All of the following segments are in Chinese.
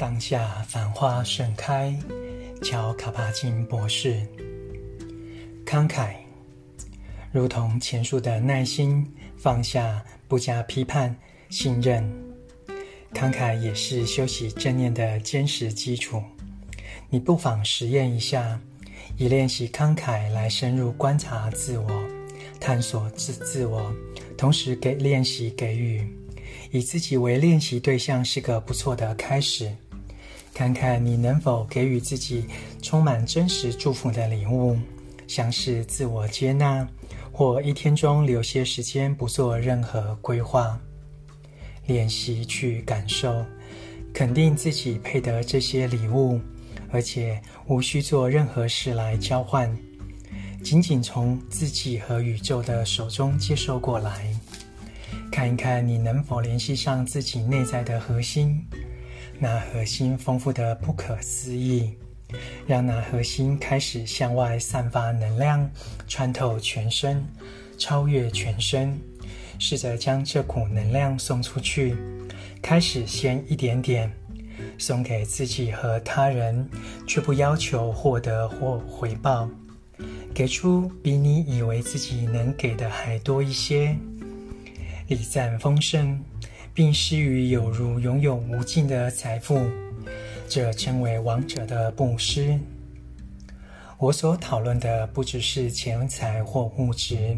当下繁花盛开，乔卡帕金博士。慷慨，如同前述的耐心、放下、不加批判、信任。慷慨也是修习正念的坚实基础。你不妨实验一下，以练习慷慨来深入观察自我、探索自自我，同时给练习给予。以自己为练习对象是个不错的开始，看看你能否给予自己充满真实祝福的礼物，像是自我接纳，或一天中留些时间不做任何规划，练习去感受，肯定自己配得这些礼物，而且无需做任何事来交换，仅仅从自己和宇宙的手中接受过来。看一看你能否联系上自己内在的核心，那核心丰富的不可思议，让那核心开始向外散发能量，穿透全身，超越全身。试着将这股能量送出去，开始先一点点，送给自己和他人，却不要求获得或回报，给出比你以为自己能给的还多一些。礼赞丰盛，并施予有如拥有无尽的财富，这称为王者的布施。我所讨论的不只是钱财或物质，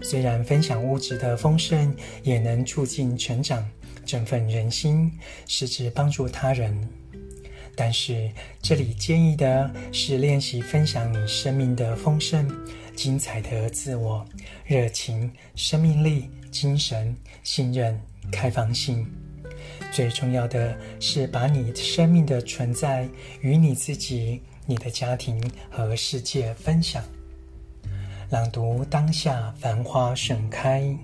虽然分享物质的丰盛也能促进成长、振奋人心，实质帮助他人，但是这里建议的是练习分享你生命的丰盛、精彩的自我、热情、生命力。精神、信任、开放性，最重要的是把你生命的存在与你自己、你的家庭和世界分享。朗读当下，繁花盛开。